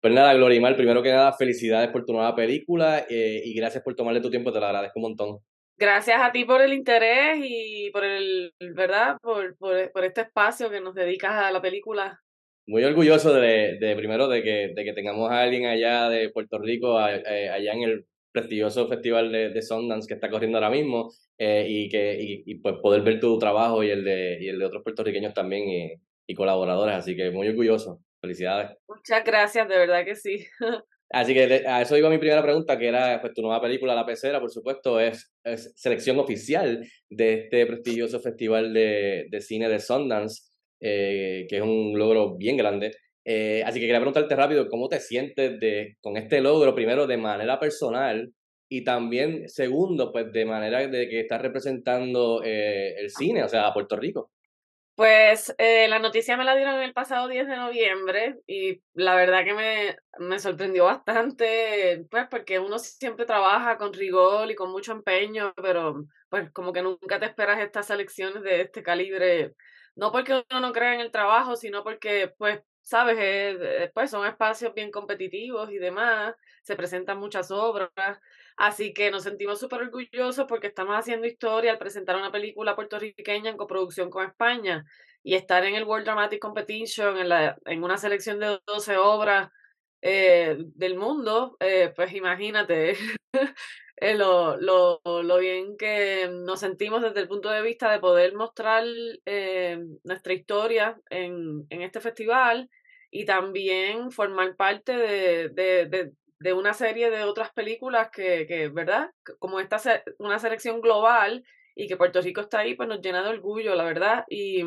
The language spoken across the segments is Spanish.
Pues nada, Glorimar, primero que nada, felicidades por tu nueva película eh, y gracias por tomarle tu tiempo, te lo agradezco un montón. Gracias a ti por el interés y por el, ¿verdad? Por, por, este espacio que nos dedicas a la película. Muy orgulloso de, de primero de que, de que tengamos a alguien allá de Puerto Rico, eh, allá en el prestigioso festival de, de Sundance que está corriendo ahora mismo eh, y que y, pues poder ver tu trabajo y el de, y el de otros puertorriqueños también y, y colaboradores, así que muy orgulloso. Felicidades. Muchas gracias, de verdad que sí. Así que a eso iba mi primera pregunta, que era pues, tu nueva película, La Pecera, por supuesto, es, es selección oficial de este prestigioso festival de, de cine de Sundance, eh, que es un logro bien grande. Eh, así que quería preguntarte rápido, ¿cómo te sientes de, con este logro, primero de manera personal y también, segundo, pues de manera de que estás representando eh, el cine, o sea, a Puerto Rico? Pues eh, la noticia me la dieron el pasado 10 de noviembre y la verdad que me, me sorprendió bastante, pues porque uno siempre trabaja con rigor y con mucho empeño, pero pues como que nunca te esperas estas elecciones de este calibre, no porque uno no crea en el trabajo, sino porque pues sabes, eh, pues son espacios bien competitivos y demás, se presentan muchas obras, así que nos sentimos súper orgullosos porque estamos haciendo historia al presentar una película puertorriqueña en coproducción con España y estar en el World Dramatic Competition, en, la, en una selección de 12 obras eh, del mundo, eh, pues imagínate lo, lo, lo, bien que nos sentimos desde el punto de vista de poder mostrar nuestra historia en, en este festival y también formar parte de, de, de, una serie de otras películas que, que ¿verdad? Como esta una selección global y que Puerto Rico está ahí, pues nos llena de orgullo, la verdad, y,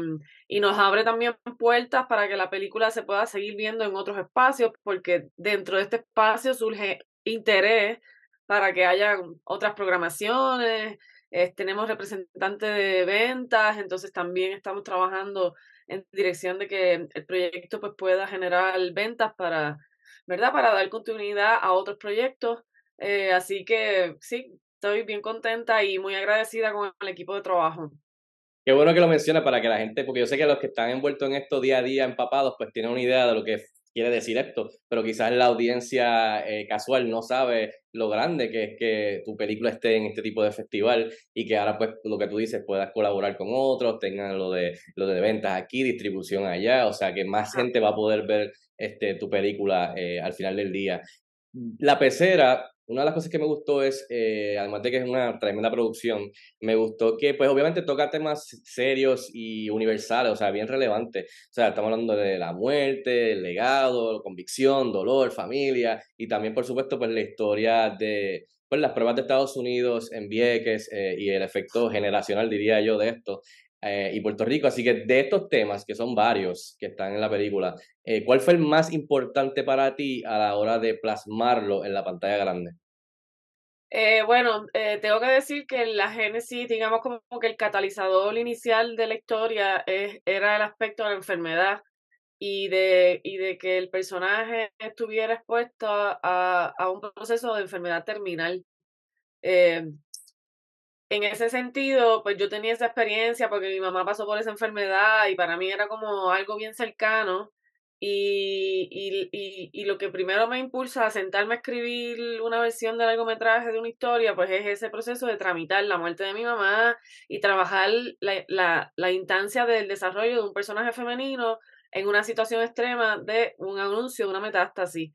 y nos abre también puertas para que la película se pueda seguir viendo en otros espacios, porque dentro de este espacio surge interés para que haya otras programaciones, tenemos representantes de ventas, entonces también estamos trabajando en dirección de que el proyecto pues pueda generar ventas para, ¿verdad? Para dar continuidad a otros proyectos. Eh, así que sí, estoy bien contenta y muy agradecida con el equipo de trabajo. Qué bueno que lo menciona para que la gente, porque yo sé que los que están envueltos en esto día a día, empapados, pues tienen una idea de lo que quiere decir esto, pero quizás la audiencia eh, casual no sabe lo grande que es que tu película esté en este tipo de festival y que ahora pues lo que tú dices puedas colaborar con otros, tengan lo de lo de ventas aquí, distribución allá, o sea que más gente va a poder ver este tu película eh, al final del día. La pecera una de las cosas que me gustó es, eh, además de que es una tremenda producción, me gustó que, pues obviamente toca temas serios y universales, o sea, bien relevantes. O sea, estamos hablando de la muerte, el legado, convicción, dolor, familia, y también, por supuesto, pues la historia de pues, las pruebas de Estados Unidos en Vieques eh, y el efecto generacional, diría yo, de esto. Eh, y Puerto Rico. Así que de estos temas, que son varios que están en la película, eh, ¿cuál fue el más importante para ti a la hora de plasmarlo en la pantalla grande? Eh, bueno, tengo que decir que la génesis, digamos como que el catalizador inicial de la historia es, era el aspecto de la enfermedad y de, y de que el personaje estuviera expuesto a, a un proceso de enfermedad terminal en ese sentido, pues yo tenía esa experiencia porque mi mamá pasó por esa enfermedad y para mí era como algo bien cercano. Y, y, y, lo que primero me impulsa a sentarme a escribir una versión de largometraje de una historia, pues es ese proceso de tramitar la muerte de mi mamá y trabajar la, la, la instancia del desarrollo de un personaje femenino en una situación extrema de un anuncio, de una metástasis.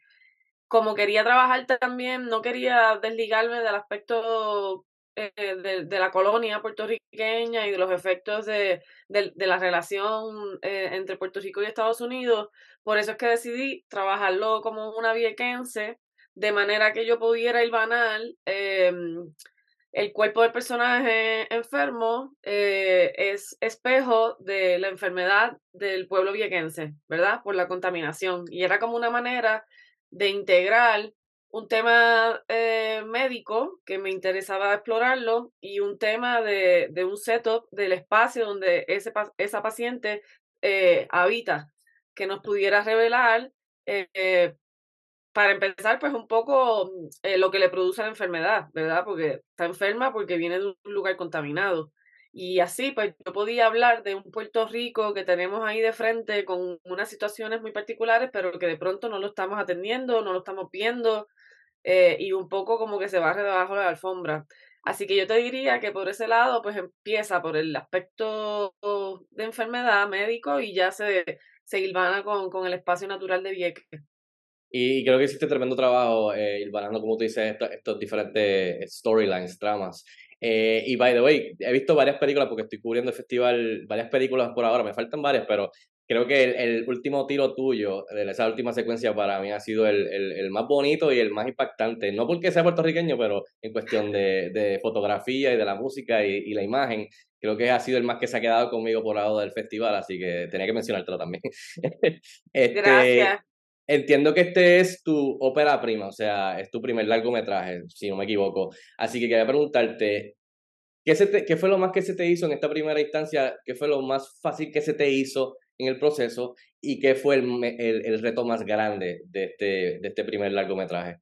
Como quería trabajar también, no quería desligarme del aspecto eh, de, la colonia puertorriqueña y de los efectos de, la relación eh, entre Puerto Rico y Estados Unidos. Por eso es que decidí trabajarlo como una viequense, de manera que yo pudiera ir banal. Em, el cuerpo del personaje enfermo eh, es espejo de la enfermedad del pueblo viequense, ¿verdad? Por la contaminación. Y era como una manera de integrar un tema eh, médico que me interesaba explorarlo y un tema de, de un setup del espacio donde ese, esa paciente eh, habita, que nos pudiera revelar, eh, para empezar, pues un poco lo que le produce la enfermedad, ¿verdad? Porque está enferma porque viene de un lugar contaminado. Y así, pues yo podía hablar de un Puerto Rico que tenemos ahí de frente con unas situaciones muy particulares, pero que de pronto no lo estamos atendiendo, no lo estamos viendo, eh, y un poco como que se barre debajo de la alfombra. Así que yo te diría que por ese lado, pues empieza por el aspecto de enfermedad médico y ya se, se hilvana con, con el espacio natural de Vieques. Y creo que hiciste tremendo trabajo eh, hilvanando, como tú dices, estos, estos diferentes storylines, tramas. Eh, y by the way, he visto varias películas porque estoy cubriendo el festival, varias películas por ahora, me faltan varias, pero creo que el, último tiro tuyo, de esa última secuencia, para mí ha sido el, el, más bonito y el más impactante. No porque sea puertorriqueño, pero en cuestión de, de fotografía y de la música y, y, la imagen, creo que ha sido el más que se ha quedado conmigo por lado del festival, así que tenía que mencionártelo también. este, Gracias. Entiendo que este es tu ópera prima, o sea, es tu primer largometraje, si no me equivoco. Así que quería preguntarte, ¿qué, se ¿qué fue lo más que se te hizo en esta primera instancia? ¿Qué fue lo más fácil que se te hizo en el proceso? ¿Y qué fue el, el, el reto más grande de este, de este primer largometraje?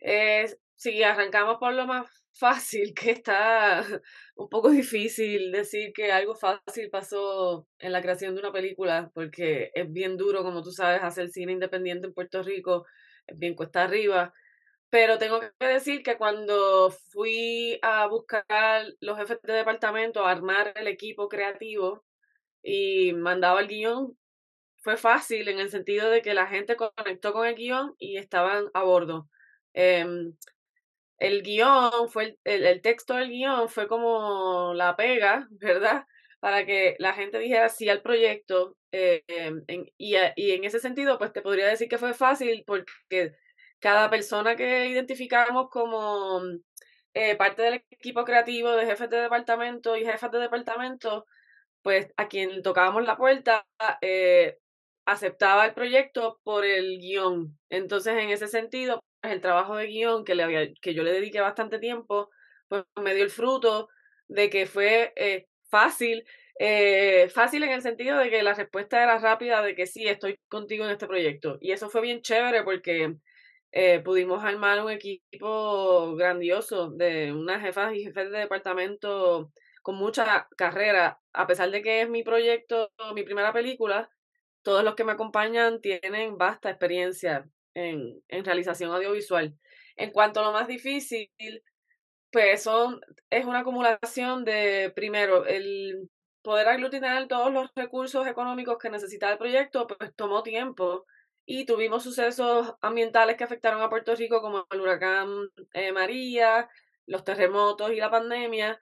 Eh, si arrancamos por lo más fácil, que está un poco difícil decir que algo fácil pasó en la creación de una película, porque es bien duro, como tú sabes, hacer cine independiente en Puerto Rico, es bien cuesta arriba. Pero tengo que decir que cuando fui a buscar los jefes de departamento, a armar el equipo creativo y mandaba el guion, fue fácil en el sentido de que la gente conectó con el guion y estaban a bordo. Em, el guion, fue el, el, texto del guion fue como la pega, ¿verdad? Para que la gente dijera sí al proyecto. Eh, em, y, en ese sentido, pues te podría decir que fue fácil porque cada persona que identificamos como eh, parte del equipo creativo de jefes de departamento y jefas de departamento, pues a quien tocábamos la puerta, eh, aceptaba el proyecto por el guion. Entonces, en ese sentido, el trabajo de guion que, le había, que yo le dediqué bastante tiempo, pues me dio el fruto de que fue eh, fácil, eh, fácil en el sentido de que la respuesta era rápida de que sí, estoy contigo en este proyecto. Y eso fue bien chévere porque eh, pudimos armar un equipo grandioso de unas jefas y jefes de departamento con mucha carrera, a pesar de que es mi proyecto, mi primera película, todos los que me acompañan tienen vasta experiencia en, en realización audiovisual. En cuanto a lo más difícil, pues son, es una acumulación de, primero, el poder aglutinar todos los recursos económicos que necesita el proyecto, pues tomó tiempo y tuvimos sucesos ambientales que afectaron a Puerto Rico como el huracán eh, María, los terremotos y la pandemia,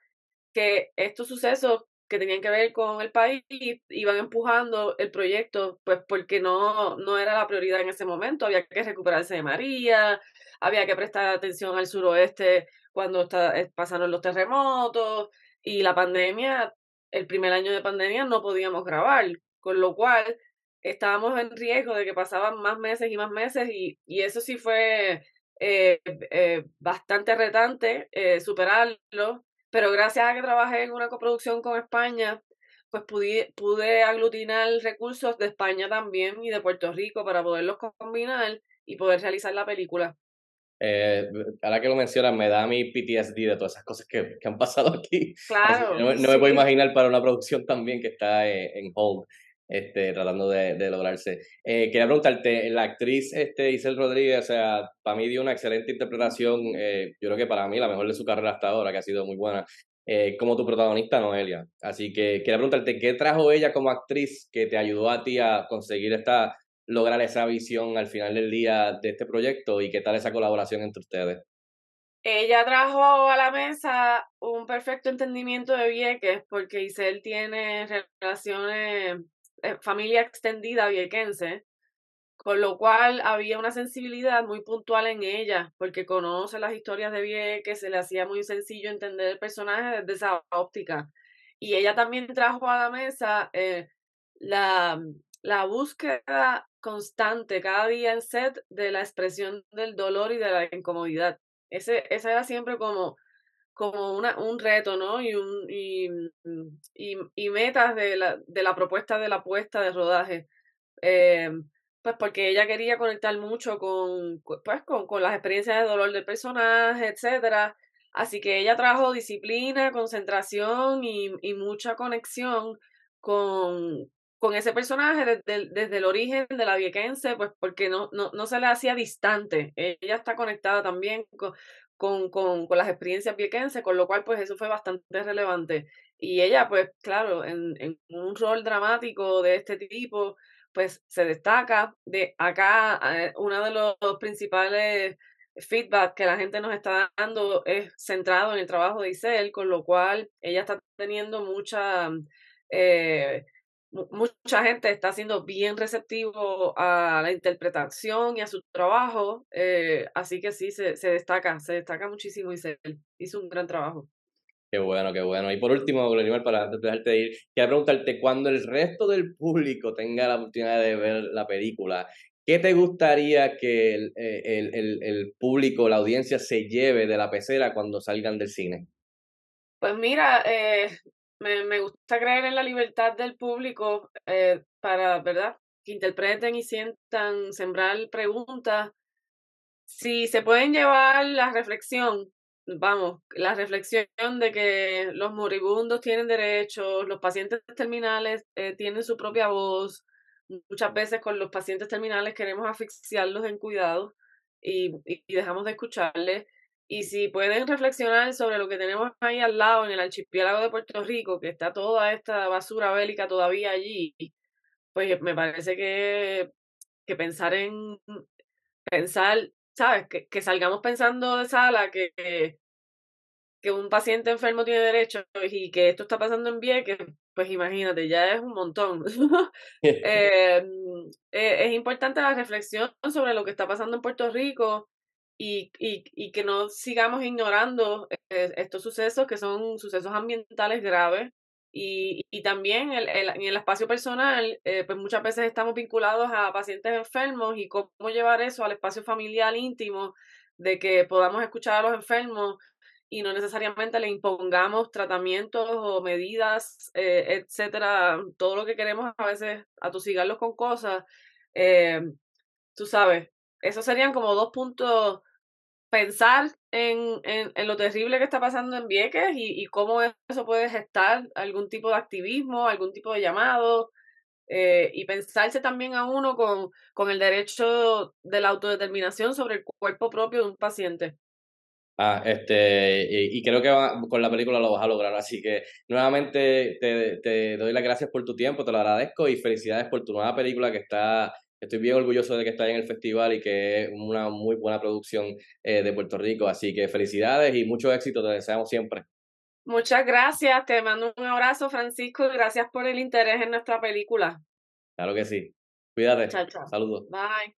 que estos sucesos que tenían que ver con el país iban empujando el proyecto, pues porque no, no era la prioridad en ese momento, había que recuperarse de María, había que prestar atención al suroeste cuando está, eh, pasaron los terremotos y la pandemia, el primer año de pandemia no podíamos grabar, con lo cual estábamos en riesgo de que pasaban más meses y más meses y, y eso sí fue eh, eh, bastante retante superarlo pero gracias a que trabajé en una coproducción con España, pues pude, pude aglutinar recursos de España también y de Puerto Rico para poderlos combinar y poder realizar la película. Eh, ahora que lo mencionas, me da mi PTSD de todas esas cosas que, que han pasado aquí. Claro. No, me puedo imaginar para una producción también que está en, en hold este, tratando de, lograrse. Eh, quería preguntarte, la actriz este, Isel Rodríguez, o sea, para mí dio una excelente interpretación, eh, yo creo que para mí la mejor de su carrera hasta ahora, que ha sido muy buena, eh, como tu protagonista, Noelia. Así que quería preguntarte, ¿qué trajo ella como actriz que te ayudó a ti a conseguir esta, lograr esa visión al final del día de este proyecto y qué tal esa colaboración entre ustedes? Ella trajo a la mesa un perfecto entendimiento de Vieques, porque Isel tiene relaciones familia extendida viequense, con lo cual había una sensibilidad muy puntual en ella, porque conoce las historias de Vieques, se le hacía muy sencillo entender el personaje desde esa óptica. Y ella también trajo a la mesa eh, la, la búsqueda constante cada día en set de la expresión del dolor y de la incomodidad. Ese, ese era siempre como como una, un reto, ¿no? Y, un, y, y, y, metas de la, de la propuesta de la puesta de rodaje. Eh, pues porque ella quería conectar mucho con, pues, con, con las experiencias de dolor del personaje, etcétera. Así que ella trajo disciplina, concentración y, y mucha conexión con, con ese personaje desde, desde, el origen de la viequense, pues porque no, no, no se le hacía distante. Ella está conectada también con, con, con, con las experiencias viequenses, con lo cual pues eso fue bastante relevante. Y ella, pues claro, en, en un rol dramático de este tipo, pues se destaca. De acá, eh, uno de los principales feedback que la gente nos está dando es centrado en el trabajo de Isel, con lo cual ella está teniendo mucha, eh, mucha gente está siendo bien receptivo a la interpretación y a su trabajo, eh, así que sí, se, se destaca, se destaca muchísimo Isel, hizo un gran trabajo. Qué bueno, qué bueno. Y por último, Glorimar, para dejarte ir, quiero preguntarte, cuando el resto del público tenga la oportunidad de ver la película, ¿qué te gustaría que el, eh, el, el, el público, la audiencia se lleve de la pecera cuando salgan del cine? Pues mira, eh, me, me, gusta creer en la libertad del público eh, para, ¿verdad? Que interpreten y sientan, sembrar preguntas. Si se pueden llevar la reflexión vamos, la reflexión de que los moribundos tienen derechos, los pacientes terminales eh, tienen su propia voz. Muchas veces con los pacientes terminales queremos asfixiarlos en cuidado y, y, dejamos de escucharles. Y si pueden reflexionar sobre lo que tenemos ahí al lado, en el archipiélago de Puerto Rico, que está toda esta basura bélica todavía allí, pues me parece que, que pensar en pensar ¿sabes? Que, que, salgamos pensando de sala que, que un paciente enfermo tiene derecho y que esto está pasando en Vieques, pues imagínate, ya es un montón. eh, es importante la reflexión sobre lo que está pasando en Puerto Rico y, y, que no sigamos ignorando estos sucesos que son sucesos ambientales graves y, y también el, el, en el espacio personal, eh, pues muchas veces estamos vinculados a pacientes enfermos y cómo llevar eso al espacio familiar íntimo, de que podamos escuchar a los enfermos y no necesariamente le impongamos tratamientos o medidas, eh, etcétera, todo lo que queremos a veces atosigarlos con cosas. Eh, tú sabes, esos serían como dos puntos pensar en, en, en, lo terrible que está pasando en Vieques y, y, cómo eso puede gestar algún tipo de activismo, algún tipo de llamado, eh, y pensarse también a uno con, con el derecho de la autodeterminación sobre el cuerpo propio de un paciente. Ah, este, y, creo que con la película lo vas a lograr, así que nuevamente te, te doy las gracias por tu tiempo, te lo agradezco y felicidades por tu nueva película que está Estoy bien orgulloso de que esté en el festival y que es una muy buena producción eh, de Puerto Rico. Así que felicidades y mucho éxito, te deseamos siempre. Muchas gracias, te mando un abrazo, Francisco, y gracias por el interés en nuestra película. Claro que sí. Cuídate. Chao, chao. Saludos. Bye.